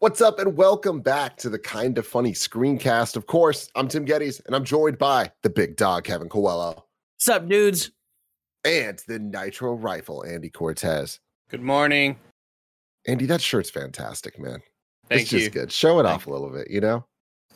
What's up, and welcome back to the Kind of Funny screencast. Of course, I'm Tim Gettys, and I'm joined by the big dog, Kevin Coelho, What's up, dudes? and the Nitro Rifle, Andy Cortez. Good morning. Andy, that shirt's fantastic, man. Thank it's you. just good. Show it Thank off a little bit, you know?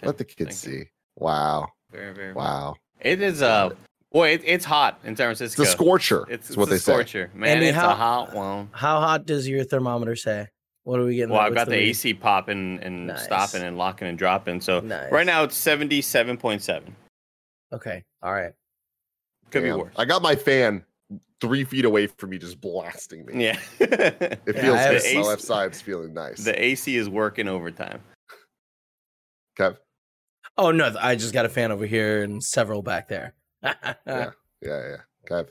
Let the kids Thank you. see. Wow. Very, very Wow. It is uh boy, it, it's hot in San Francisco. It's a scorcher. It's, It's what it's they a say. scorcher. Man, Andy, it's how- a hot one. How hot does your thermometer say? What are we getting? Well. I've got the reading? AC popping and Nice. stopping and locking and dropping. So Nice. right now it's seventy-seven point seven. Okay. All right. Could Damn. be worse. I got my fan three feet away from me, just blasting me. Yeah. It feels I have good. the My left side's feeling nice. the AC is working overtime. Kev? Oh no, I just got a fan over here and several back there. Yeah. Yeah, yeah. Kev.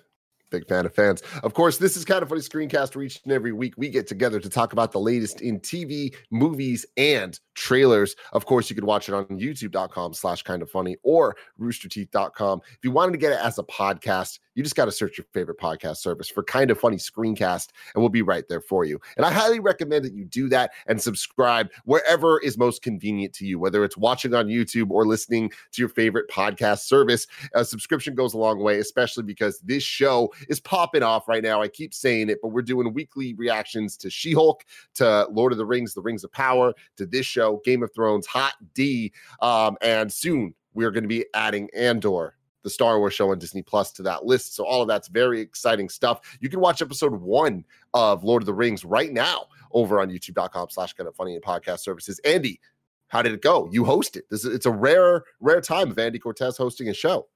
Big fan of fans. Of course, this is kind of funny screencast where each and every week we get together to talk about the latest in TV, movies, and trailers. Of course, you can watch it on youtube.com slash kind of funny or roosterteeth.com. If you wanted to get it as a podcast, you just got to search your favorite podcast service for kind of funny screencast, and we'll be right there for you. And I highly recommend that you do that and subscribe wherever is most convenient to you, whether it's watching on YouTube or listening to your favorite podcast service a subscription goes a long way, especially because this show is popping off right now. I keep saying it, but we're doing weekly reactions to She Hulk, to Lord of the Rings, The Rings of Power, to this show, Game of Thrones, Hot D. Um, and soon we're going to be adding Andor. The Star Wars show on Disney Plus to that list. So, all of that's very exciting stuff. You can watch episode one of Lord of the Rings right now over on youtube.com slash kind of funny and podcast services. Andy, how did it go? You hosted. This is it's a rare, rare time of Andy Cortez hosting a show.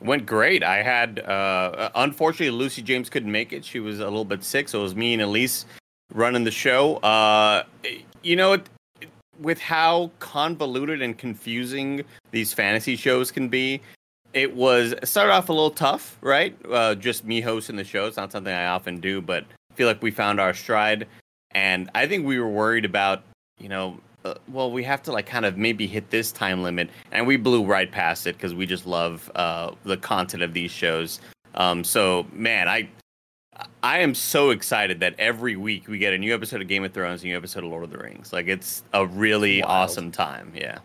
Went great. I had uh unfortunately Lucy James couldn't make it. She was a little bit sick, so it was me and Elise running the show. Uh you know it with how convoluted and confusing these fantasy shows can be, it was it started off a little tough, right? Uh just me hosting the show. It's not something I often do, but I feel like we found our stride and I think we were worried about, you know, uh, well, we have to like kind of maybe hit this time limit, and we blew right past it because we just love uh, the content of these shows. Um, so, man, I I am so excited that every week we get a new episode of Game of Thrones, a new episode of Lord of the Rings. Like it's a really Wild. awesome time. Yeah.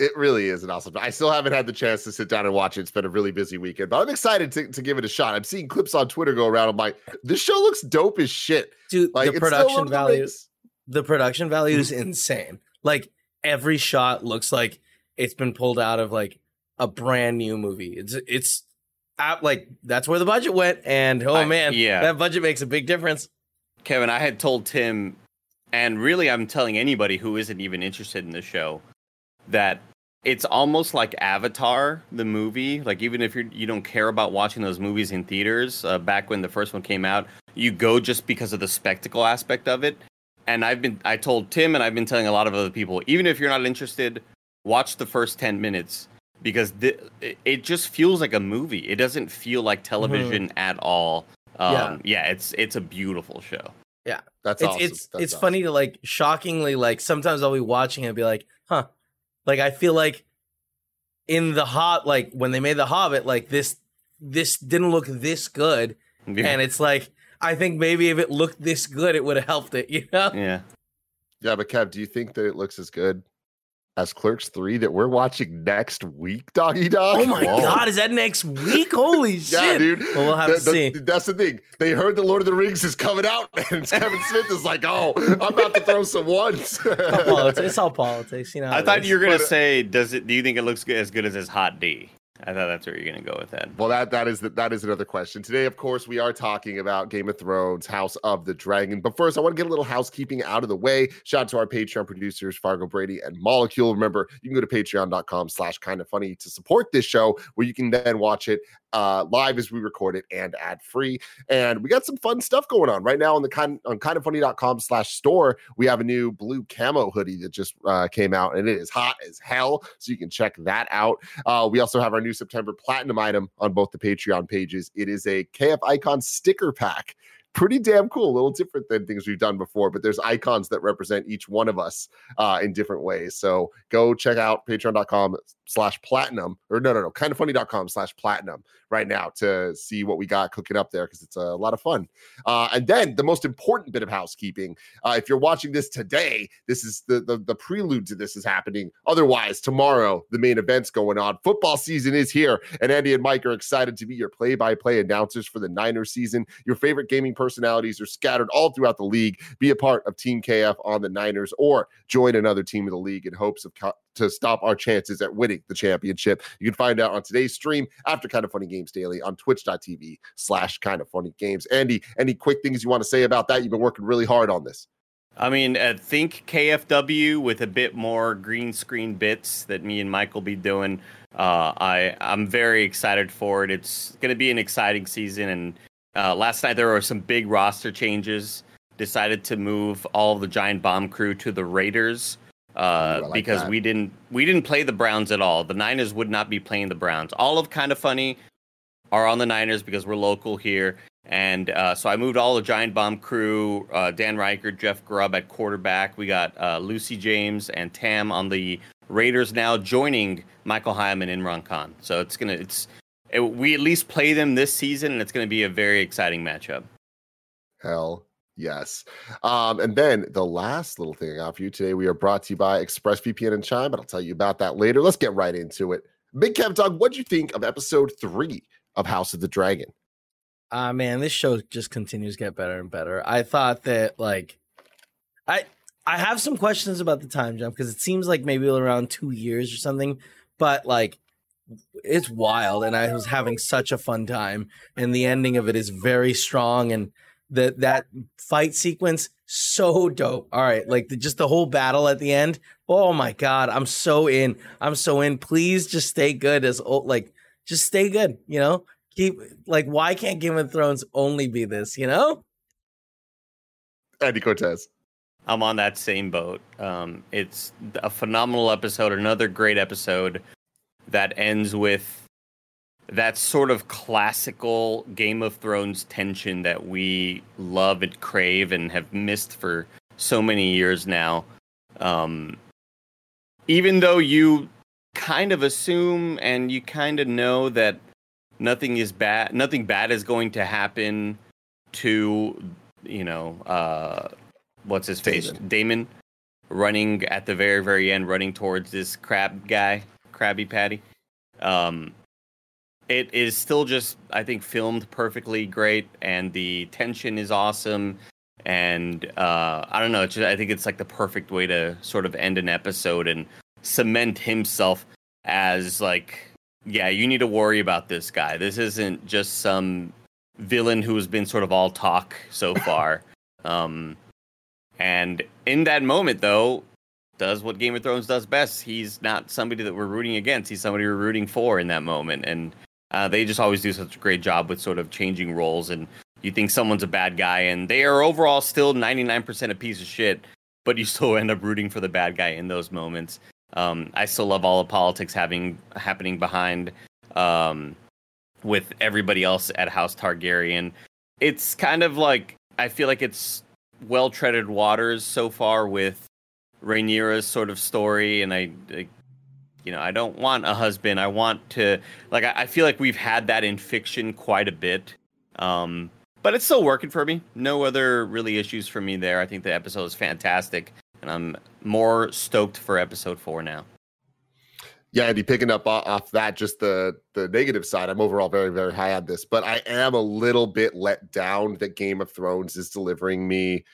It really is an awesome. I still haven't had the chance to sit down and watch it. It's been a really busy weekend, but I'm excited to, to give it a shot. I'm seeing clips on Twitter go around. I'm like, this show looks dope as shit. Dude, Like the production values. the the production value is mm-hmm. insane. Like every shot looks like it's been pulled out of like a brand new movie. It's it's like that's where the budget went, and oh I- man, yeah. that budget makes a big difference. Kevin, I had told Tim, and really I'm telling anybody who isn't even interested in the show, that it's almost like Avatar, the movie. Like even if you're you don't care about watching those movies in theaters, uh, back when the first one came out, you go just because of the spectacle aspect of it. And I've been I told Tim and I've been telling a lot of other people, even if you're not interested, watch the first ten minutes because th- it- it just feels like a movie. It doesn't feel like television at all. Um, yeah. it's it's a beautiful show. Yeah, that's it's awesome. it's That's it's awesome. funny to like shockingly like sometimes I'll be watching it and be like, huh. Like I feel like in the hot like when they made the Hobbit, like this this didn't look this good. And it's like I think maybe if it looked this good, it would have helped it, you know? yeah. Yeah, but Kev, do you think that it looks as good as Clerks 3 that we're watching next week, Doggy Dog? Oh my Whoa. god, is that next week? Holy shit. Yeah, dude. Well, we'll have The- to the- see. That's the thing. They heard the Lord of the Rings is coming out, and Kevin Smith is like, "Oh, I'm about to throw some ones." All politics. It's all politics, you know. I thought is. you were gonna But, uh, say, does it? Do you think it looks good, as good as his Hot D? I thought that's where you're gonna go with that. Well, that that is the, that is another question. Today, of course, we are talking about Game of Thrones, House of the Dragon. But first, I want to get a little housekeeping out of the way. Shout out to our Patreon producers, Fargo Brady and Molecule. Remember, you can go to patreon.com slash kind of funny to support this show, where you can then watch it uh, live as we record it and ad free. And we got some fun stuff going on right now on the kind on kindoffunny.com slash store. We have a new blue camo hoodie that just uh, came out, and it is hot as hell. So you can check that out. Uh, we also have our new September platinum item on both the Patreon pages. It is a KF Icon sticker pack pretty damn cool. A little different than things we've done before, but there's icons that represent each one of us uh, in different ways. So go check out patreon.com slash platinum or no, no, no, kind of funny.com slash platinum right now to see what we got cooking up there because it's a lot of fun. Uh, and then the most important bit of housekeeping uh, if you're watching this today, this is the, the, the prelude to this is happening. Otherwise, tomorrow, the main event's going on. Football season is here, and Andy and Mike are excited to be your play by play announcers for the Niners season. Your favorite gaming personalities are scattered all throughout the league. Be a part of Team KF on the Niners or join another team of the league in hopes of co- to stop our chances at winning the championship. You can find out on today's stream after Kind of Funny Games Daily on twitch.tv slash kind of funny games. Andy, any quick things you want to say about that? You've been working really hard on this. I mean, uh, think KFW with a bit more green screen bits that me and Mike will be doing. Uh, I I'm very excited for it. It's going to be an exciting season. And uh, last night there were some big roster changes. Decided to move all the Giant Bomb crew to the Raiders uh, Ooh, like because that. we didn't we didn't play the Browns at all. The Niners would not be playing the Browns. All of kind of funny are on the Niners because we're local here. And uh, so I moved all the Giant Bomb crew, uh, Dan Ryckert, Jeff Grubb at quarterback. We got uh, Lucy James and Tam on the Raiders now, joining Michael Higham and Imran Khan. So it's gonna it's it, we at least play them this season, and it's gonna be a very exciting matchup. Hell yes. Um, and then the last little thing I got for you today, we are brought to you by ExpressVPN and Chime, but I'll tell you about that later. Let's get right into it. Big Kev Dog, what do you think of episode three of House of the Dragon? uh man, this show just continues to get better and better. I thought that like I I have some questions about the time jump because it seems like maybe around two years or something, but like it's wild and I was having such a fun time and the ending of it is very strong and that that fight sequence so dope. All right, like the, just the whole battle at the end. Oh my god, I'm so in. I'm so in. Please just stay good as like just stay good, you know? keep like why can't Game of Thrones only be this, you know? Andy Cortez. I'm on that same boat. Um, it's a phenomenal episode, another great episode that ends with that sort of classical Game of Thrones tension that we love and crave and have missed for so many years now. Um, even though you kind of assume and you kind of know that nothing is bad nothing bad is going to happen to you know uh what's his face Damon. Daemon running at the very very end running towards this crab guy Krabby Patty um it is still just i think filmed perfectly great and the tension is awesome and uh i don't know just, i think it's like the perfect way to sort of end an episode and cement himself as like yeah, you need to worry about this guy. This isn't just some villain who has been sort of all talk so far. um, and in that moment, though, does what Game of Thrones does best. He's not somebody that we're rooting against. He's somebody we're rooting for in that moment. And uh, they just always do such a great job with sort of changing roles. And you think someone's a bad guy, and they are overall still 99% a piece of shit, but you still end up rooting for the bad guy in those moments. Um, I still love all the politics having happening behind um, with everybody else at House Targaryen. It's kind of like I feel like it's well treaded waters so far with Rhaenyra's sort of story, and I, I, you know, I don't want a husband. I want to like I, I feel like we've had that in fiction quite a bit. Um, but it's still working for me. No other really issues for me there. I think the episode is fantastic and I'm more stoked for episode four now. Yeah, Andy, picking up off that, just the the negative side, I'm overall very, very high on this, but I am a little bit let down that Game of Thrones is delivering me,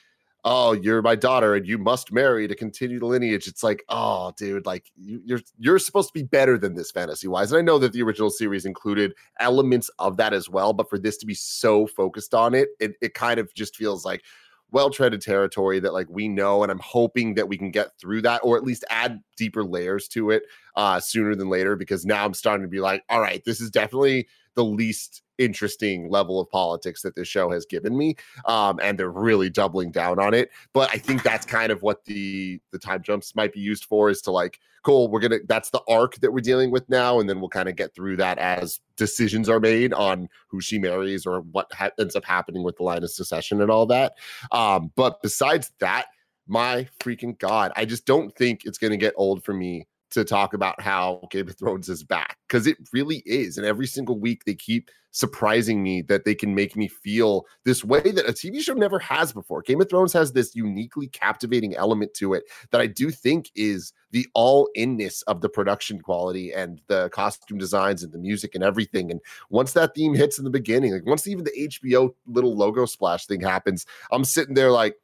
oh, you're my daughter and you must marry to continue the lineage. It's like, oh, dude, like you, you're you're supposed to be better than this fantasy wise. And I know that the original series included elements of that as well, but for this to be so focused on it, it, it kind of just feels like well treaded territory that like we know and i'm hoping that we can get through that or at least add deeper layers to it uh sooner than later because now i'm starting to be like all right this is definitely the least interesting level of politics that this show has given me um, and they're really doubling down on it. But i think that's kind of what the the time jumps might be used for is to like cool we're gonna that's the arc that we're dealing with now and then we'll kind of get through that as decisions are made on who she marries or what ha- ends up happening with the line of succession and all that. Um, but besides that my freaking god i just don't think it's to get old for me to talk about how Game of Thrones is back because it really is. And every single week they keep surprising me that they can make me feel this way that a TV show never has before. Game of Thrones has this uniquely captivating element to it that I do think is the all inness of the production quality and the costume designs and the music and everything. And once that theme hits in the beginning, like once even the HBO little logo splash thing happens, I'm sitting there like,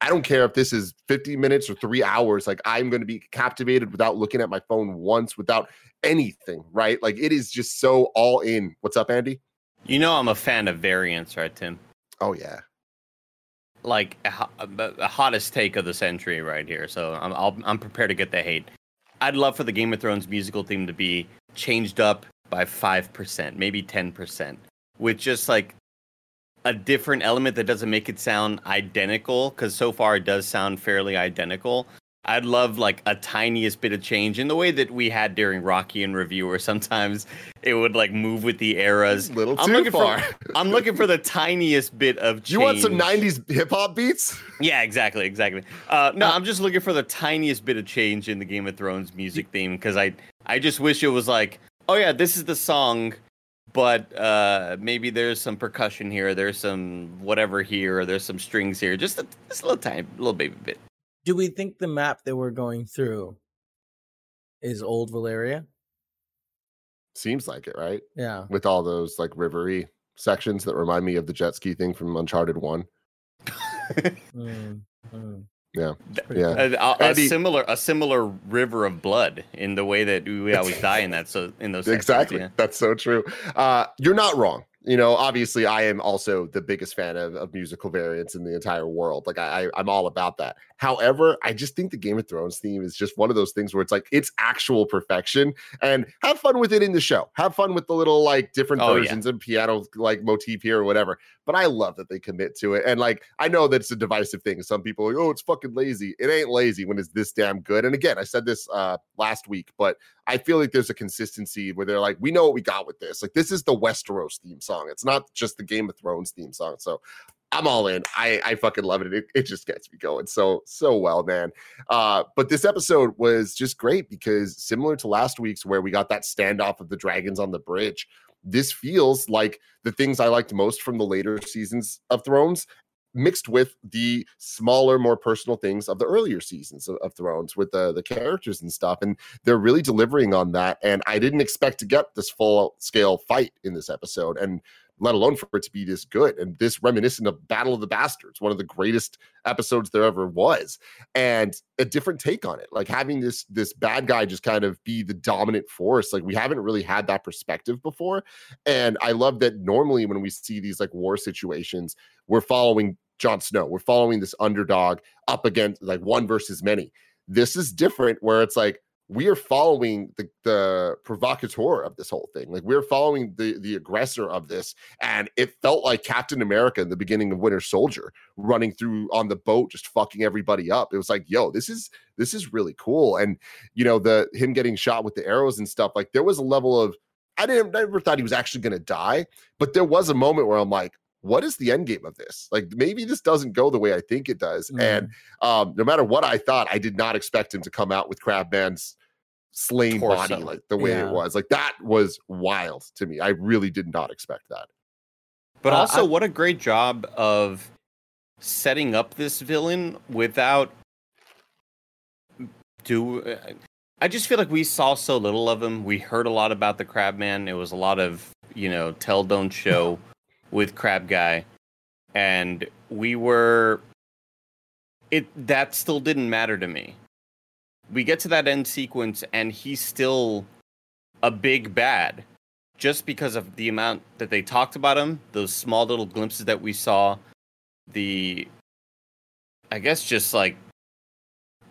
I don't care if this is 50 minutes or three hours. Like, I'm going to be captivated without looking at my phone once, without anything, right? Like, it is just so all in. What's up, Andy? You know, I'm a fan of variants, right, Tim? Oh, yeah. Like, a hottest take of the century right here. So I'm, I'll, I'm prepared to get the hate. I'd love for the Game of Thrones musical theme to be changed up by 5%, maybe 10%, with just like a different element that doesn't make it sound identical because so far it does sound fairly identical i'd love like a tiniest bit of change in the way that we had during rocky and review where sometimes it would like move with the eras A little I'm too looking far. for i'm looking for the tiniest bit of change you want some 90s hip hop beats? yeah exactly exactly uh, no i'm just looking for the tiniest bit of change in the game of thrones music theme because i i just wish it was like oh yeah this is the song but uh, maybe there's some percussion here, there's some whatever here, or there's some strings here, just a, just a little tiny, little baby bit. Do we think the map that we're going through is old Valyria? Seems like it, right? Yeah. With all those like rivery sections that remind me of the jet ski thing from Uncharted 1. Mm, mm. Yeah. Yeah. a, a- similar a similar river of blood in the way that we always die in that so in those sections, exactly yeah. that's so true uh you're not wrong you know obviously i am also the biggest fan of, of musical variants in the entire world like I, I i'm all about that however i just think the game of thrones theme is just one of those things where it's like it's actual perfection and have fun with it in the show have fun with the little like different Oh, yeah. versions and piano like motif here or whatever but i love that they commit to it and like i know that it's a divisive thing some people are like oh it's fucking lazy it ain't lazy when it's this damn good and again i said this uh last week but I feel like there's a consistency where they're like, we know what we got with this. Like, this is the Westeros theme song. It's not just the Game of Thrones theme song. So I'm all in. I, I fucking love it. it. It just gets me going so, so well, man. Uh, but this episode was just great because similar to last week's where we got that standoff of the dragons on the bridge, this feels like the things I liked most from the later seasons of Thrones mixed with the smaller, more personal things of the earlier seasons of, of Thrones with the the characters and stuff. And they're really delivering on that. And I didn't expect to get this full scale fight in this episode, and let alone for it to be this good and this reminiscent of Battle of the Bastards, one of the greatest episodes there ever was, and a different take on it. Like having this this bad guy just kind of be the dominant force. Like we haven't really had that perspective before. And I love that normally when we see these like war situations, we're following Jon Snow. We're following this underdog up against like one versus many. This is different where it's like we are following the the provocateur of this whole thing. Like we're following the the aggressor of this, and it felt like Captain America in the beginning of Winter Soldier running through on the boat, just fucking everybody up. It was like, yo, this is this is really cool. And you know, the him getting shot with the arrows and stuff. Like there was a level of I didn't never thought he was actually going to die, but there was a moment where I'm like, what is the end game of this? Like maybe this doesn't go the way I think it does. And um, no matter what I thought, I did not expect him to come out with Crabman's slain body like the way Yeah. it was. Like that was wild to me. I really did not expect that. But Uh, also, I- what a great job of setting up this villain without do. uh, I just feel like we saw so little of him. We heard a lot about the Crabman. It was a lot of you know tell don't show with Crab Guy, and we were. It that still didn't matter to me. We get to that end sequence, and he's still a big bad just because of the amount that they talked about him, those small little glimpses that we saw, the I guess just like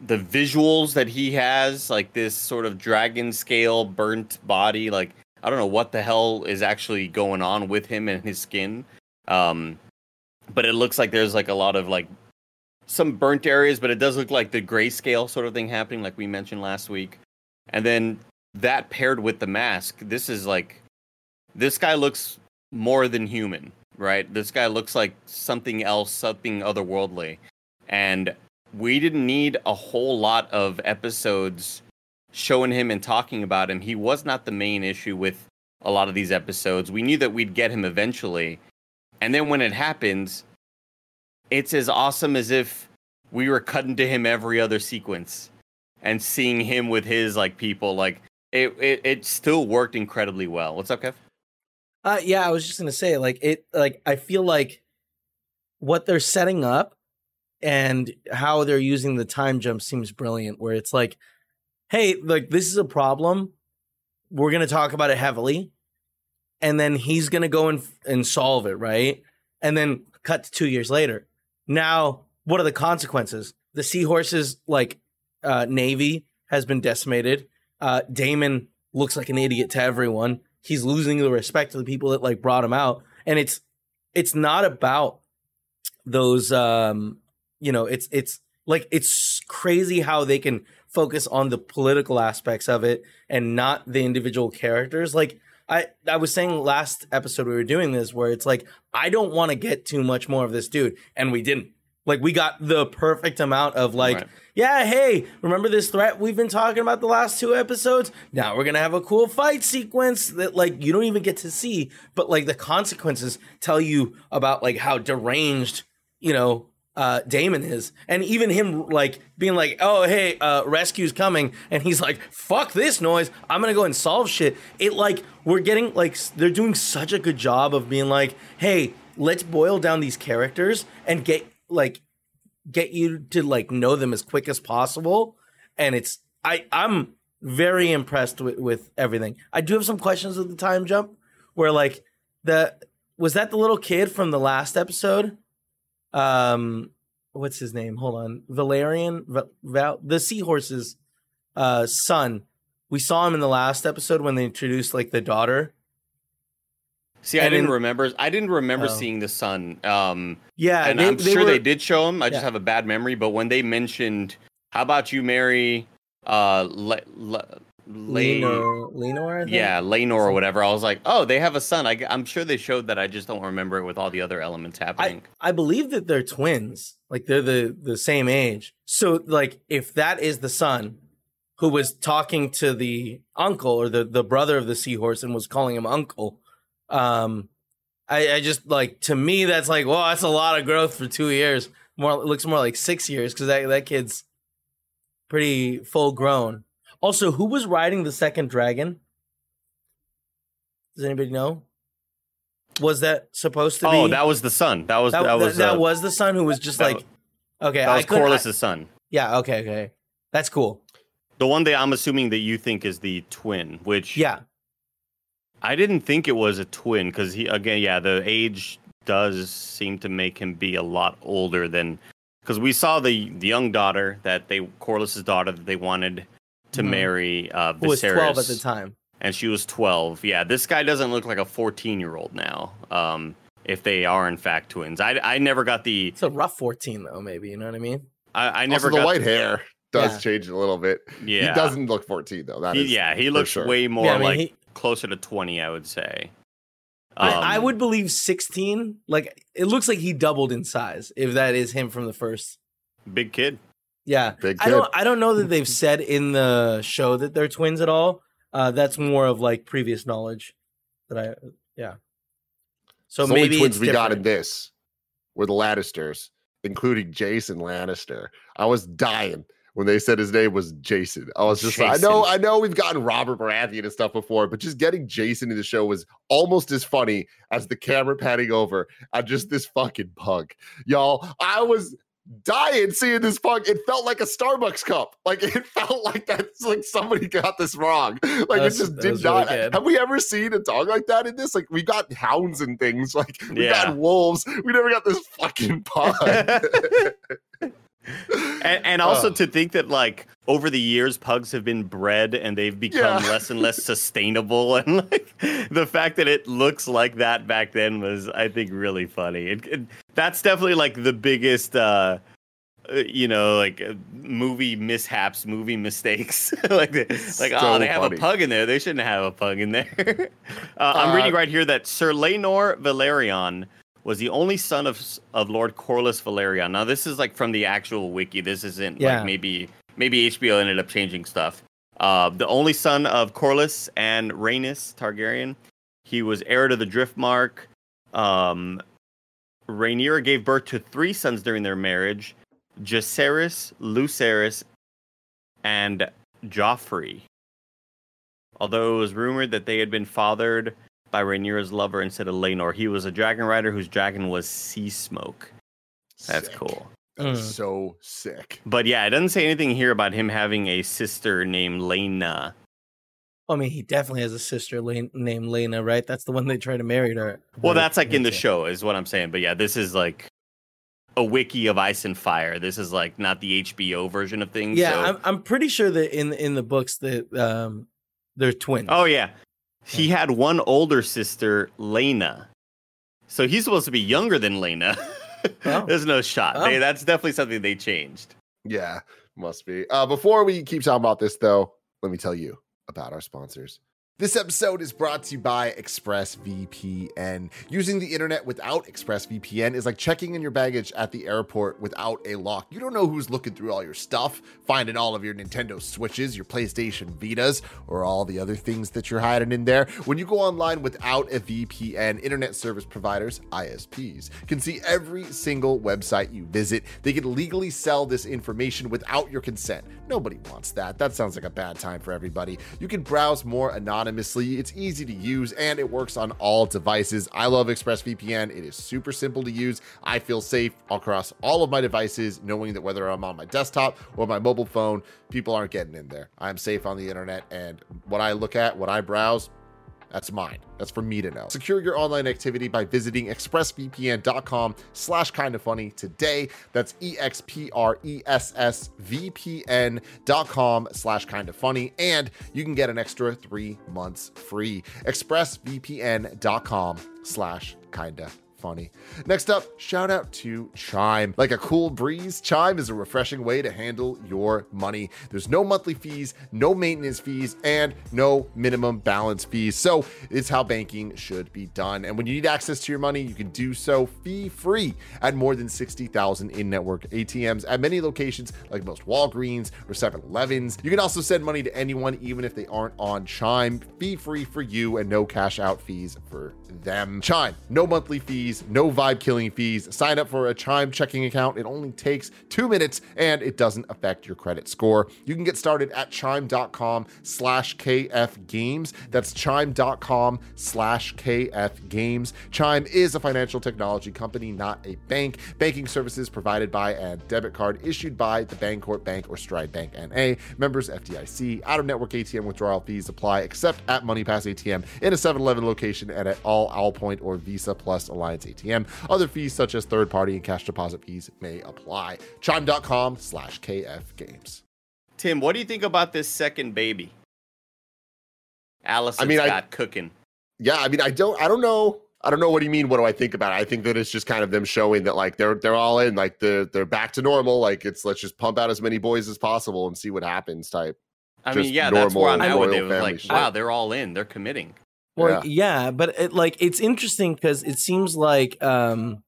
the visuals that he has, like this sort of dragon scale burnt body, like I don't know what the hell is actually going on with him and his skin. Um, but it looks like there's like a lot of like some burnt areas, but it does look like the grayscale sort of thing happening, like we mentioned last week. And then that paired with the mask, this is like this guy looks more than human, right? This guy looks like something else, something otherworldly. And we didn't need a whole lot of episodes showing him and talking about him. He was not the main issue with a lot of these episodes. We knew that we'd get him eventually. And then when it happens, it's as awesome as if we were cutting to him every other sequence and seeing him with his like people like it it, it still worked incredibly well. What's up, Kev? Uh, yeah, I was just gonna say, like it, like I feel like what they're setting up and how they're using the time jump seems brilliant. Where it's like, hey, like this is a problem. We're gonna talk about it heavily, and then he's gonna go and and solve it, right? And then cut to two years later. Now, what are the consequences? The seahorses, like uh, Navy, has been decimated. Uh, Daemon looks like an idiot to everyone he's losing the respect of the people that like brought him out and it's it's not about those um you know it's it's like it's crazy how they can focus on the political aspects of it and not the individual characters like i i was saying last episode we were doing this where it's like i don't want to get too much more of this dude and we didn't like we got the perfect amount of like, right. yeah, hey, remember this threat we've been talking about the last two episodes? Now we're gonna have a cool fight sequence that like you don't even get to see, but like the consequences tell you about like how deranged, you know, uh, Daemon is, and even him like being like, "Oh, hey, uh, rescue's coming," and he's like, "Fuck this noise! I'm gonna go and solve shit." It like we're getting like they're doing such a good job of being like, "Hey, let's boil down these characters and get like get you to like know them as quick as possible and it's i i'm very impressed with, with everything i do have some questions with the time jump where like the was that the little kid from the last episode um what's his name hold on Velaryon Val, Val the seahorse's uh son we saw him in the last episode when they introduced like the daughter See, I didn't in, remember. I didn't remember oh. seeing the son. Um, yeah, and they, I'm they sure were, they did show him. I yeah. just have a bad memory. But when they mentioned, "How about you marry uh, Le, Le, Laenor, Laenor yeah, Laenor or whatever. I was like, oh, they have a son. I, am sure they showed that. I just don't remember it with all the other elements happening. I, I believe that they're twins. Like they're the the same age. So like, if that is the son who was talking to the uncle or the the brother of the seahorse and was calling him uncle, um, I, I just like to me that's like, well, that's a lot of growth for two years. More it looks more like six years because that that kid's pretty full grown. Also, who was riding the second dragon? Does anybody know? Was that supposed to be? Oh, that was the son. That was that, that was that uh, was the son who was just like okay. That was Corlys's son. Yeah. Okay. Okay. That's cool. The one that I'm assuming that you think is the twin, which yeah, I didn't think it was a twin because he again, yeah, the age does seem to make him be a lot older than because we saw the, the young daughter that they Corlys's daughter that they wanted to mm-hmm. marry uh Viserys. Who was 12 at the time. And she was 12. Yeah, this guy doesn't look like a 14 year old now. Um, if they are in fact twins, I I never got the. It's a rough 14 though, maybe you know what I mean. I, I never also, the white the, hair does yeah. change a little bit. Yeah, he doesn't look 14 though. That he, is yeah, he looks sure. way more yeah, I mean, like he, closer to 20, I would say. Um, I, I, um, would believe 16. Like it looks like he doubled in size if that is him from the first. Big kid. Yeah. Big kid. I don't I don't know that they've said in the show that they're twins at all. Uh, that's more of like previous knowledge that I yeah. So the maybe twins we got in this were the Lannisters, including Jason Lannister. I was dying when they said his name was Jason. I was just Jason. like, I know, I know we've gotten Robert Baratheon and stuff before, but just getting Jason in the show was almost as funny as the camera panning over on just this fucking punk. Y'all, I was dying seeing this pug. It felt like a Starbucks cup. Like it felt like that's like somebody got this wrong. Like it just did not. Really have we ever seen a dog like that in this? Like we got hounds and things. Like we yeah. got wolves. We never got this fucking pug. and, and also Oh. to think that like over the years pugs have been bred and they've become Yeah. less and less sustainable and like the fact that it looks like that back then was i think really funny it, it- that's definitely like the biggest uh uh, you know like uh, movie mishaps movie mistakes like like So oh they have funny. a pug in there they shouldn't have a pug in there uh, i'm Uh, reading right here that sir Laenor Velaryon was the only son of of Lord Corlys Velaryon. Now this is like from the actual wiki. This isn't Yeah. like maybe maybe HBO ended up changing stuff. Uh, the only son of Corlys and Rhaenys Targaryen. He was heir to the Driftmark. Um, Rhaenyra gave birth to three sons during their marriage: Jacaerys, Lucerys, and Joffrey. Although it was rumored that they had been fathered by Rhaenyra's lover instead of Laenor. He was a dragon rider whose dragon was Sea Smoke. That's Sick. cool. That is Mm. so sick. But yeah, it doesn't say anything here about him having a sister named Laena. I mean, he definitely has a sister Lane, named Laena, right? That's the one they try to marry her. Well, her- that's like in the show, is what I'm saying. But yeah, this is like a wiki of Ice and Fire. This is like not the HBO version of things. Yeah, so- I'm I'm pretty sure that in in the books that um they're twins. Oh yeah, he had one older sister, Laena. So he's supposed to be younger than Laena. Oh. There's no shot. Oh. They, that's definitely something they changed. Yeah, must be. Uh, before we keep talking about this, though, let me tell you about our sponsors. This episode is brought to you by ExpressVPN. Using the internet without ExpressVPN is like checking in your baggage at the airport without a lock. You don't know who's looking through all your stuff, finding all of your Nintendo Switches, your PlayStation Vitas, or all the other things that you're hiding in there. When you go online without a VPN, internet service providers, ISPs, can see every single website you visit. They can legally sell this information without your consent. Nobody wants that. That sounds like a bad time for everybody. You can browse more anonymously. It's easy to use and it works on all devices. I love ExpressVPN. It is super simple to use. I feel safe across all of my devices, knowing that whether I'm on my desktop or my mobile phone, people aren't getting in there. I'm safe on the internet and what I look at, what I browse, that's mine. That's for me to know. Secure your online activity by visiting expressvpn.com slash kind of funny today. That's E E-X-P-R-E-S-S-V-P-N dot com slash kind of funny. And you can get an extra three months free. expressvpn.com slash kinda funny. Next up, shout out to Chime. Like a cool breeze, Chime is a refreshing way to handle your money. There's no monthly fees, no maintenance fees, and no minimum balance fees. So it's how banking should be done. And when you need access to your money, you can do so fee free at more than 60,000 in network ATMs at many locations like most Walgreens or 7 Elevens. You can also send money to anyone, even if they aren't on Chime, fee free for you and no cash out fees for them. Chime, no monthly fees, no vibe killing fees. Sign up for a Chime checking account. It only takes two minutes and it doesn't affect your credit score. You can get started at chime.com slash KF games. That's chime.com slash KF games. Chime is a financial technology company, not a bank. Banking services provided by and debit card issued by the Bancorp Bank or Stride Bank NA. Members FDIC. Out of network ATM withdrawal fees apply except at MoneyPass ATM in a 7 Eleven location and at all Allpoint or Visa Plus Alliance ATM. Other fees such as third party and cash deposit fees may apply. Chime.com slash KF games. Tim, what do you think about this second baby? Alicent I mean, I- cooking. Yeah, I mean, I don't, I don't know. I don't know what do you mean. What do I think about it? I think that it's just kind of them showing that like they're they're all in, like they're they're back to normal. Like it's let's just pump out as many boys as possible and see what happens. Type. I just mean, yeah, that's where I'm at with it. royal It was family like, shit. wow, they're all in. They're committing. Well, yeah, but it, like it's interesting because it seems like um,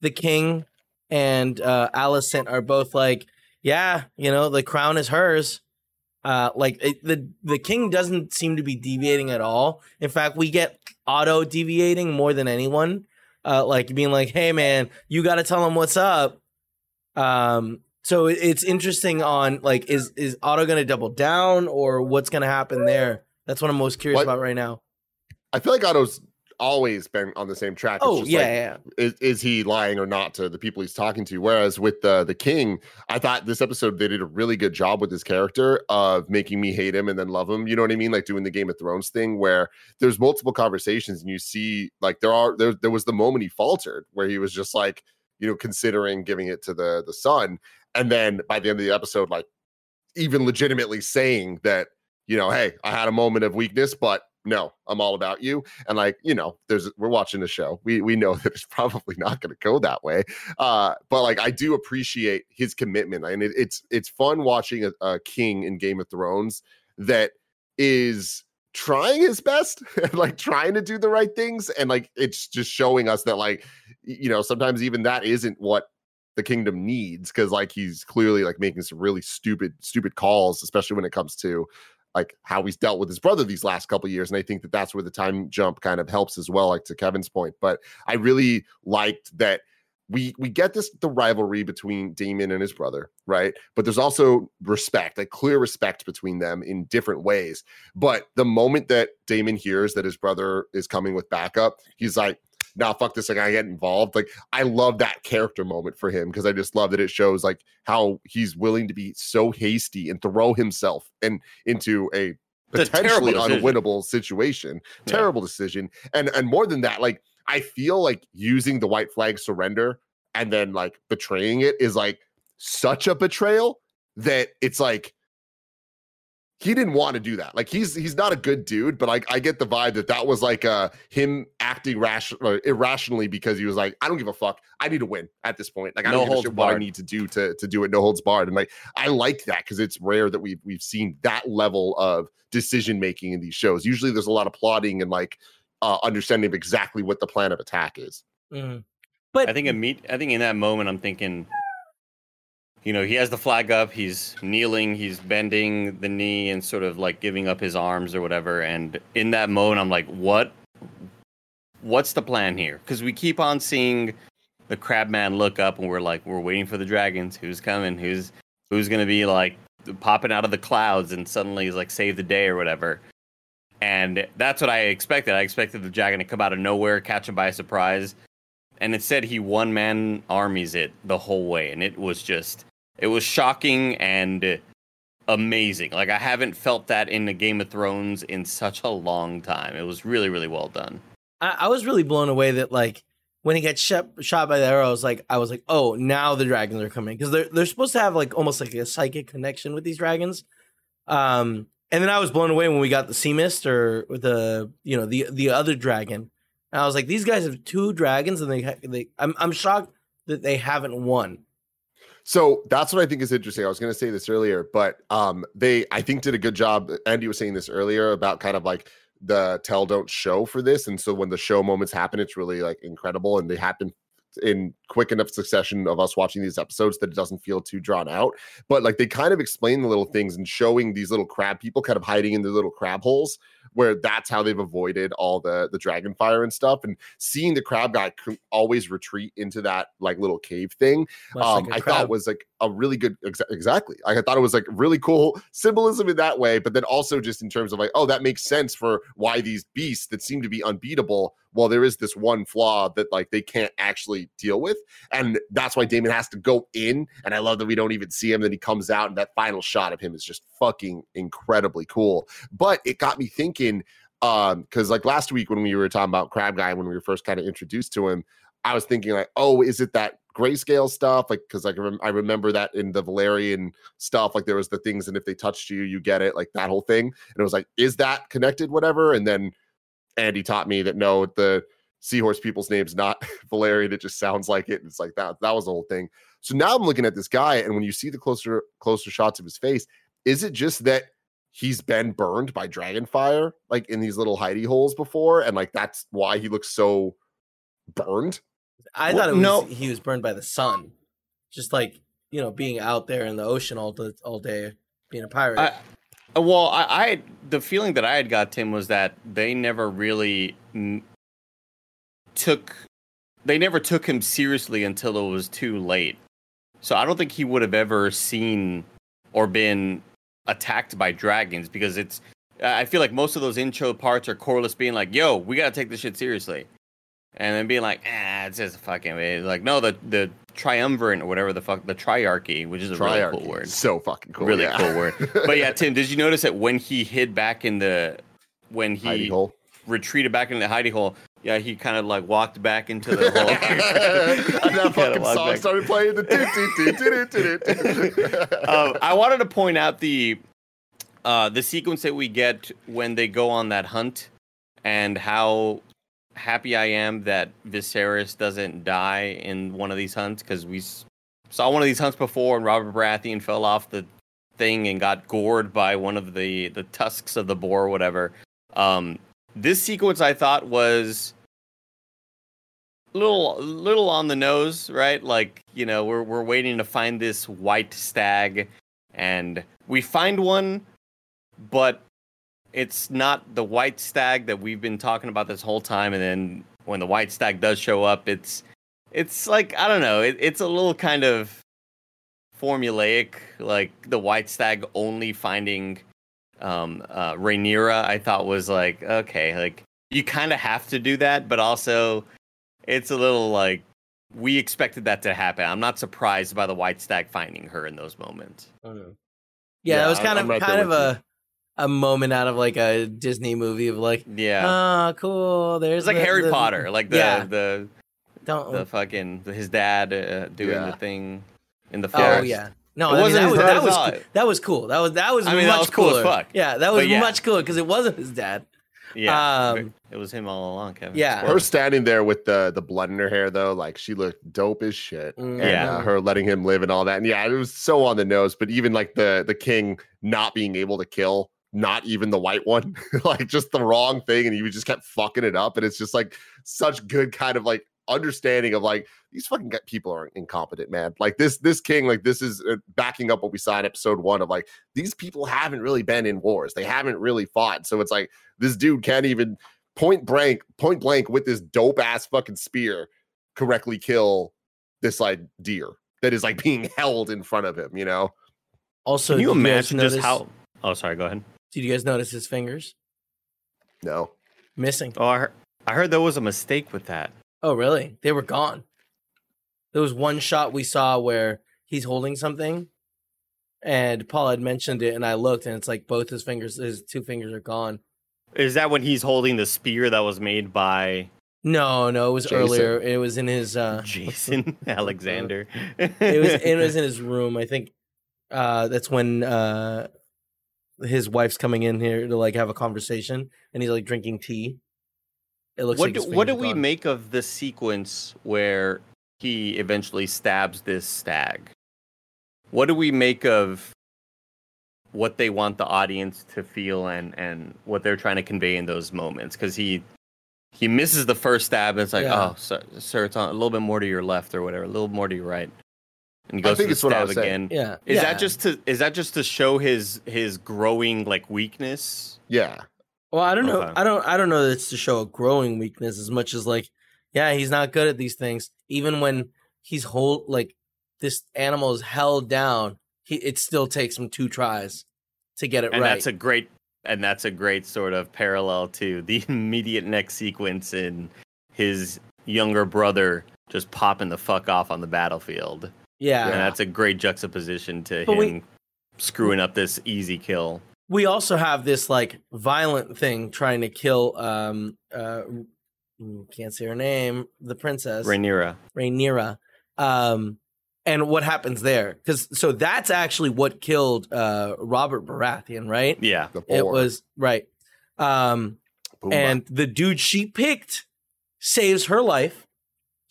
the king and uh, Alicent are both like, yeah, you know, the crown is hers. Uh, like it, the the king doesn't seem to be deviating at all. In fact, we get Otto deviating more than anyone. Uh, like being like, hey man, you got to tell him what's up. Um, so it, it's interesting on like, is is Otto going to double down or what's going to happen there? That's what I'm most curious What- about right now. I feel like Otto's always been on the same track. It's Oh just yeah, like, yeah. is, is he lying or not to the people he's talking to? Whereas with the the king, I thought this episode they did a really good job with his character of making me hate him and then love him. You know what I mean? Like doing the Game of Thrones thing where there's multiple conversations and you see like there are there there was the moment he faltered where he was just like you know considering giving it to the the son and then by the end of the episode, like even legitimately saying that, you know, hey, I had a moment of weakness, but no, I'm all about you. And like, you know, there's we're watching the show. We we know that it's probably not going to go that way. Uh, but like, I do appreciate his commitment, and it, it's it's fun watching a, a king in Game of Thrones that is trying his best and like trying to do the right things and like it's just showing us that like you know sometimes even that isn't what the kingdom needs because like he's clearly like making some really stupid stupid calls especially when it comes to like how he's dealt with his brother these last couple years and i think that that's where the time jump kind of helps as well like to kevin's point but i really liked that we we get this the rivalry between Daemon and his brother, right? But there's also respect, like clear respect between them in different ways. But the moment that Daemon hears that his brother is coming with backup, he's like, "Nah, fuck this! Like I get involved." Like I love that character moment for him because I just love that it shows like how he's willing to be so hasty and throw himself and into a potentially unwinnable situation. Yeah. Terrible decision, and and more than that, like I feel like using the white flag surrender and then like betraying it is like such a betrayal that it's like he didn't want to do that. Like he's he's not a good dude, but like I get the vibe that that was like uh him acting rational irrationally because he was like, I don't give a fuck. I need to win at this point. Like I don't give a shit what I need to do to to do it. No holds barred. And like I like that because it's rare that we've we've seen that level of decision making in these shows. Usually there's a lot of plotting and like uh, understanding of exactly what the plan of attack is. Mm. But I think imme- I think in that moment I'm thinking, you know, he has the flag up, he's kneeling, he's bending the knee and sort of like giving up his arms or whatever. And in that moment, I'm like, what? What's the plan here? Because we keep on seeing the crabman look up, and we're like, we're waiting for the dragons. Who's coming? Who's who's gonna be like popping out of the clouds and suddenly he's like save the day or whatever. And that's what I expected. I expected the dragon to come out of nowhere, catch him by surprise. And instead, he one man armies it the whole way. And it was just, it was shocking and amazing. Like, I haven't felt that in the Game of Thrones in such a long time. It was really, really well done. I, I was really blown away that, like, when he gets shot, shot by the arrows, like I was like, oh, now the dragons are coming because they're they're supposed to have like almost like a psychic connection with these dragons. Um, and then I was blown away when we got the sea mist or the you know the the other dragon. And I was like, these guys have two dragons, and they they I'm I'm shocked that they haven't won. So that's what I think is interesting. I was going to say this earlier, but um, they I think did a good job. Andy was saying this earlier about kind of like the tell don't show for this, and so when the show moments happen, it's really like incredible, and they happen in quick enough succession of us watching these episodes that it doesn't feel too drawn out. But like they kind of explain the little things and showing these little crab people kind of hiding in their little crab holes where that's how they've avoided all the the dragon fire and stuff and seeing the crab guy always retreat into that like little cave thing um, like i crab. thought was like a really good exa- exactly. I thought it was like really cool symbolism in that way but then also just in terms of like oh that makes sense for why these beasts that seem to be unbeatable well there is this one flaw that like they can't actually deal with and that's why Daemon has to go in and i love that we don't even see him that he comes out and that final shot of him is just fucking incredibly cool. But it got me thinking um because like last week when we were talking about crab guy when we were first kind of introduced to him i was thinking like oh is it that grayscale stuff like because like I remember that in the Valyrian stuff like there was the things and if they touched you you get it like that whole thing. And it was like is that connected whatever? And then Andy taught me that no the seahorse people's name's not Valyrian it just sounds like it. And it's like that that was the whole thing. So now I'm looking at this guy and when you see the closer closer shots of his face is it just that he's been burned by dragon fire like in these little hidey holes before and like that's why he looks so burned i thought it was no. he was burned by the sun. Just like you know being out there in the ocean all the all day being a pirate. I, uh, well I, I the feeling that i had got tim was that they never really n- took they never took him seriously until it was too late. So i don't think he would have ever seen or been attacked by dragons because it's I feel like most of those intro parts are Corlys being like, "Yo, we gotta take this shit seriously," and then being like, "Ah, it's just fucking way." Like, no, the the triumvirate or whatever the fuck the triarchy, which is a triarchy. really cool word, so fucking cool, really yeah. cool word. But yeah, Tim, did you notice that when he hid back in the when he retreated back in the hidey hole, Yeah, he kind of like walked back into the hole. and that fucking song back. started playing. The um, I wanted to point out the uh, the sequence that we get when they go on that hunt, and how happy I am that Viserys doesn't die in one of these hunts because we saw one of these hunts before, and Robert Baratheon fell off the thing and got gored by one of the the tusks of the boar or whatever. Um, this sequence I thought was little little on the nose, right? Like, you know, we're we're waiting to find this white stag and we find one, but it's not the white stag that we've been talking about this whole time and then when the white stag does show up, it's it's like I don't know, it, it's a little kind of formulaic, like the white stag only finding um uh Rhaenyra I thought was like okay, like you kind of have to do that, but also it's a little like we expected that to happen. I'm not surprised by the white stag finding her in those moments. Oh no yeah, Yeah, it was I'm- kind I'm of right kind of with a a moment out of like a Disney movie of like, Yeah. oh, cool. There's it's like the- Harry the- Potter, like the yeah. the Don't. the fucking his dad uh, doing Yeah. the thing in the oh yeah. No, It I mean, wasn't that his was dad that was all. cool. that was cool. That was that was I mean, much that was cool as cooler. fuck. Yeah, that was yeah. much cooler because it wasn't his dad. Yeah. Um, it was him all along, Kevin. yeah. her standing there with the the blood in her hair though, like she looked dope as shit. Mm. And, Yeah. uh, her letting him live and all that. And yeah, it was so on the nose. But even like the the king not being able to kill, not even the white one, like just the wrong thing, and he just kept fucking it up. And it's just like such good kind of like understanding of like these fucking people are incompetent, man. Like this this king, like this is uh, backing up what we saw in episode one of like these people haven't really been in wars. They haven't really fought. So it's like this dude can't even point blank, point blank with this dope ass fucking spear correctly kill this like deer that is like being held in front of him, you know? Also, Can you did imagine just notice- how? Oh, sorry. Go ahead. Did you guys notice his fingers No. missing? Oh, I heard, I heard there was a mistake with that. Oh, really? They were gone. There was one shot we saw where he's holding something, and Paul had mentioned it, and I looked, and it's like both his fingers, his two fingers are gone. Is that when he's holding the spear that was made by No, no, it was Jason. earlier. It was in his. uh Jason Alexander? It was. It was in his room. I think. Uh That's when uh his wife's coming in here to like have a conversation, and he's like drinking tea. It looks what like do, what do we gone. make of the sequence where he eventually stabs this stag? What do we make of what they want the audience to feel and and what they're trying to convey in those moments? Because he he misses the first stab and it's like, Yeah. oh, sir, sir, it's on a little bit more to your left or whatever, a little more to your right, and he I goes think to it's the what I stab was saying. again. Yeah. Is yeah. that just to is that just to show his his growing like weakness? Yeah. Well, I don't know. Okay. I don't. I don't know that it's to show a growing weakness as much as like, yeah, he's not good at these things. Even when he's hold like this animal is held down, he it still takes him two tries to get it and right. that's a great and that's a great sort of parallel to the immediate next sequence in his younger brother just popping the fuck off on the battlefield yeah. and that's a great juxtaposition to But we- him screwing up this easy kill We also have this like violent thing trying to kill. Um. Uh. Can't say her name. The princess. Rhaenyra. Rhaenyra. Um, and what happens there? Because so that's actually what killed uh Robert Baratheon, right? yeah The It was right. Um, Pumbaa. and the dude she picked saves her life.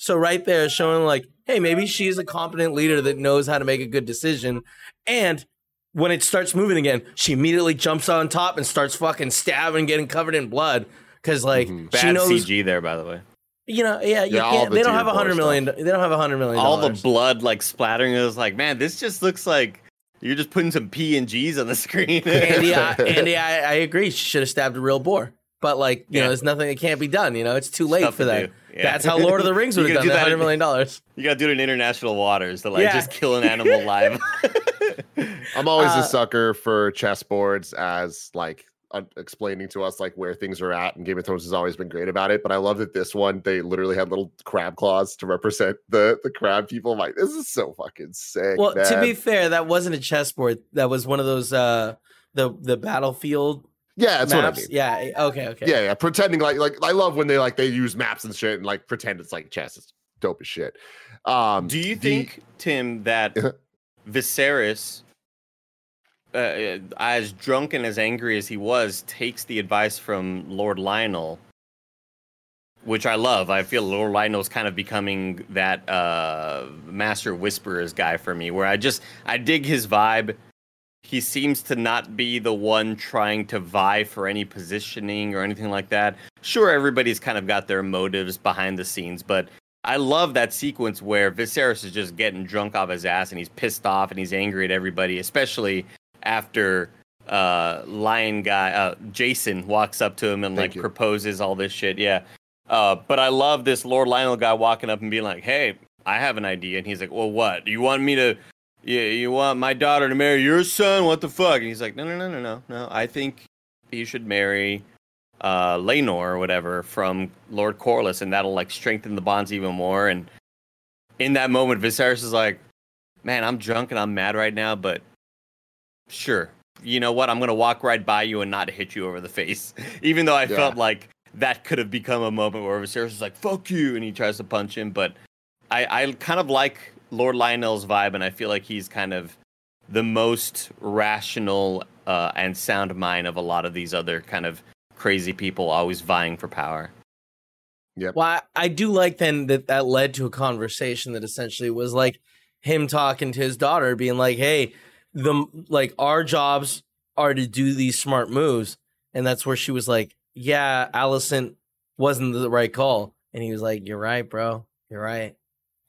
So right there, showing like, hey, maybe she's a competent leader that knows how to make a good decision. And when it starts moving again, she immediately jumps on top and starts fucking stabbing, getting covered in blood. Because like Mhm. bad she knows, cg there by the way you know, yeah, you Yeah, can't. the They don't have a hundred million. stuff. They don't have a hundred million. all the blood like splattering it was like man this just looks like you're just putting some p and g's on the screen Andy, I, Andy, I, I agree. She should have stabbed a real boar. But like, you Yeah. know, there's nothing that can't be done. You know, it's too late Stuff for to that. Yeah. That's how Lord of the Rings You would have gotta done do that that hundred in- million dollars. you gotta do it in international waters to like Yeah. just kill an animal live I'm always Uh, a sucker for chessboards as like uh, explaining to us like where things are at and Game of Thrones has always been great about it but I love that this one they literally had little crab claws to represent the the crab people I'm like this is so fucking sick Well, to be fair, that wasn't a chessboard. That was one of those uh the the battlefield Yeah, that's what I maps. mean. Yeah. eh, Okay. Okay. Yeah, yeah. Pretending like like I love when they like they use maps and shit and like pretend it's like chess. It's dope as shit. Um Do you the- think, Tim, that Uh-huh. Viserys, uh, as drunk and as angry as he was, takes the advice from Lord Lyonel, which I love? I feel Lord Lyonel's kind of becoming that uh, Master Whisperers guy for me, where I just I dig his vibe. He seems to not be the one trying to vie for any positioning or anything like that. Sure, everybody's kind of got their motives behind the scenes, but I love that sequence where Viserys is just getting drunk off his ass and he's pissed off and he's angry at everybody, especially after uh lion guy uh Jason walks up to him and Thank like you. proposes all this shit. Yeah. Uh but I love this Lord Lyonel guy walking up and being like, "Hey, I have an idea." And he's like, "Well, what? Do you want me to yeah, you want my daughter to marry your son? What the fuck?" And he's like, "No, no, no, no, no. No. I think he should marry uh Laenor or whatever from Lord Corlys and that'll like strengthen the bonds even more and in that moment Viserys is like man I'm drunk and I'm mad right now but sure you know what I'm going to walk right by you and not hit you over the face even though I Yeah. felt like that could have become a moment where Viserys is like fuck you and he tries to punch him but I I kind of like Lord Lyonel's vibe and I feel like he's kind of the most rational uh, and sound mind of a lot of these other kind of crazy people always vying for power. Yep. Well, I, I do like then that that led to a conversation that essentially was like him talking to his daughter, being like, "Hey, the like our jobs are to do these smart moves," and that's where she was like, "Yeah, Alicent wasn't the right call," and he was like, "You're right, bro. You're right."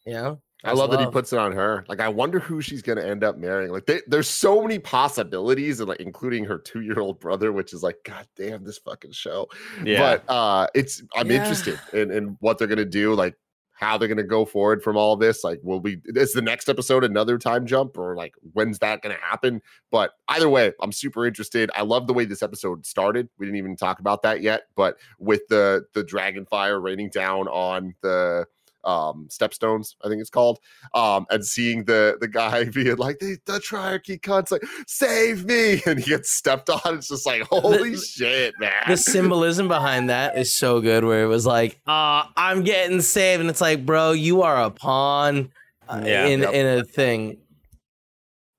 You know, I That's love that he puts it on her. Like, I wonder who she's gonna end up marrying. Like, they, there's so many possibilities, and like including her two year old brother, which is like, god damn, this fucking show. Yeah. But uh, it's I'm Yeah. interested in, in what they're gonna do, like how they're gonna go forward from all this. Like, will we? Is the next episode another time jump, or like when's that gonna happen? But either way, I'm super interested. I love the way this episode started. We didn't even talk about that yet, but with the the dragon fire raining down on the um stepstones i think it's called um and seeing the the guy being like the, the triarchy cunts like save me and he gets stepped on it's just like holy The- shit man the symbolism behind that is so good. Where it was like, "Uh, I'm getting saved," and it's like, "Bro, you are a pawn uh, Yeah. in Yep. in a thing."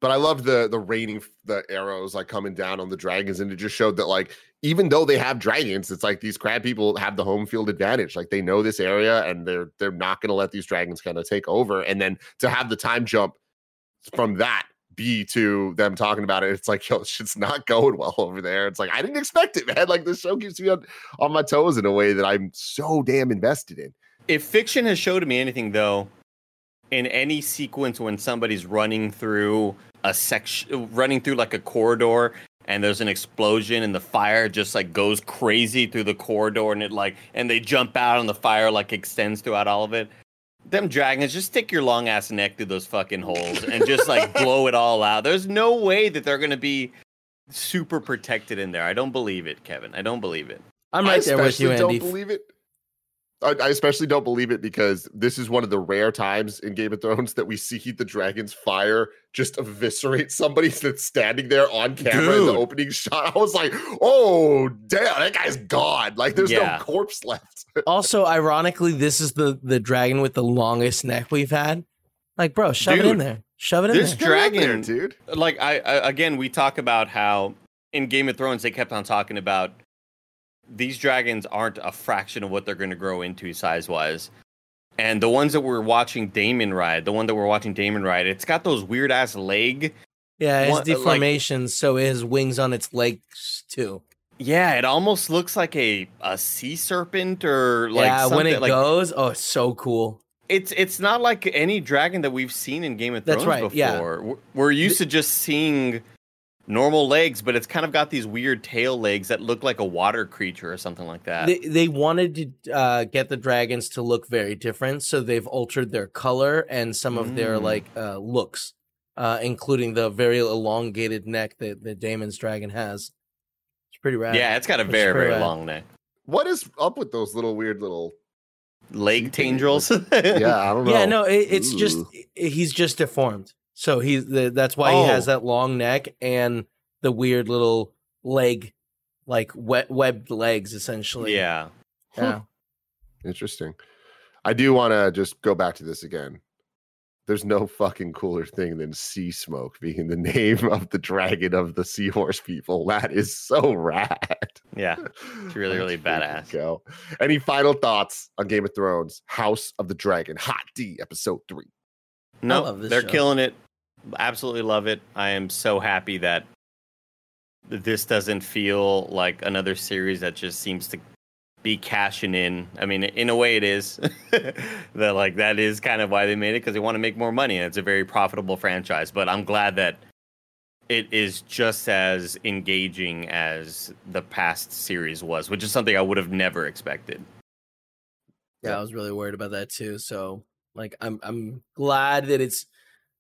But i love the the raining the arrows like coming down on the dragons and it just showed that like even though they have dragons it's like these crab people have the home field advantage like they know this area and they're they're not going to let these dragons kind of take over and then to have the time jump from that be to them talking about it it's like yo shit's not going well over there. It's like i didn't expect it man. Like the show keeps me on, on my toes in a way that i'm so damn invested in. If fiction has showed me anything, though, in any sequence when somebody's running through a section, running through like a corridor, and there's an explosion, and the fire just like goes crazy through the corridor, and it like, and they jump out, and the fire like extends throughout all of it. Them dragons, just stick your long ass neck through those fucking holes and just like blow it all out. There's no way that they're gonna be super protected in there. I don't believe it, Kevin. I don't believe it. I'm I right there with you, especially Andy. don't believe it. I, I especially don't believe it because this is one of the rare times in Game of Thrones that we see the dragon's fire just eviscerate somebody that's standing there on camera in the opening shot. I was like, oh damn, that guy's gone. Like there's Yeah. no corpse left. also, ironically, this is the the dragon with the longest neck we've had. Like, bro, shove it in there. Shove it in this there. Get in there, dragon- dude. like I, I again we talk about how in Game of Thrones they kept on talking about these dragons aren't a fraction of what they're going to grow into size wise. And the ones that we're watching Daemon ride, the one that we're watching Daemon ride, it's got those weird ass leg. yeah, his What- uh, like- deformations, so his wings on its legs too. Yeah, it almost looks like a a sea serpent or like yeah, when it like, goes, oh, it's so cool. It's it's not like any dragon that we've seen in Game of That's Thrones right, yeah. before. We're- We're used to just seeing normal legs, but it's kind of got these weird tail legs that look like a water creature or something like that. They they wanted to uh, get the dragons to look very different, so they've altered their color and some of their Mm. like uh, looks, uh, including the very elongated neck that the Daemon's dragon has. It's pretty rad. yeah, it's got a It's very very rad. long neck. What is up with those little weird little Leg tendrils. Yeah, I don't know. yeah. No, it, it's just Ooh. i- he's just deformed. So he's the, that's why he has Oh. that long neck and the weird little leg like wet webbed legs essentially. Yeah. Yeah. Interesting. I do want to just go back to this again. There's no fucking cooler thing than Seasmoke being the name of the dragon of the seahorse people. That is so rad. Yeah. It's really, really badass. freaking Go. Any final thoughts on Game of Thrones, House of the Dragon, Hot D, episode three? No, love they're show. killing it. Absolutely love it. I am so happy that this doesn't feel like another series that just seems to be cashing in. I mean, in a way, it is. that like that is kind of why they made it because they want to make more money, and it's a very profitable franchise. But I'm glad that it is just as engaging as the past series was, which is something I would have never expected. Yeah, I was really worried about that too. So like I'm I'm glad that it's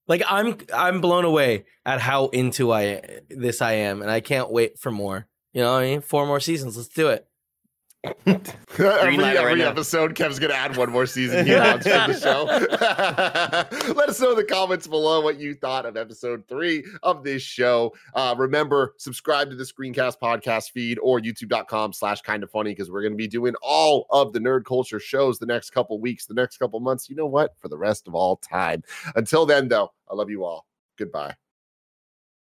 like I'm I'm blown away at how into I this I am and I can't wait for more. You know what I mean? Four more seasons. Let's do it. Every every right now. episode, Kev's gonna add one more season he wants from the show. Let us know in the comments below what you thought of episode three of this show. Uh, remember, subscribe to the Screencast podcast feed or youtube.com slash kind of funny because we're gonna be doing all of the nerd culture shows the next couple weeks, the next couple months. You know what? For the rest of all time. Until then, though, I love you all. Goodbye.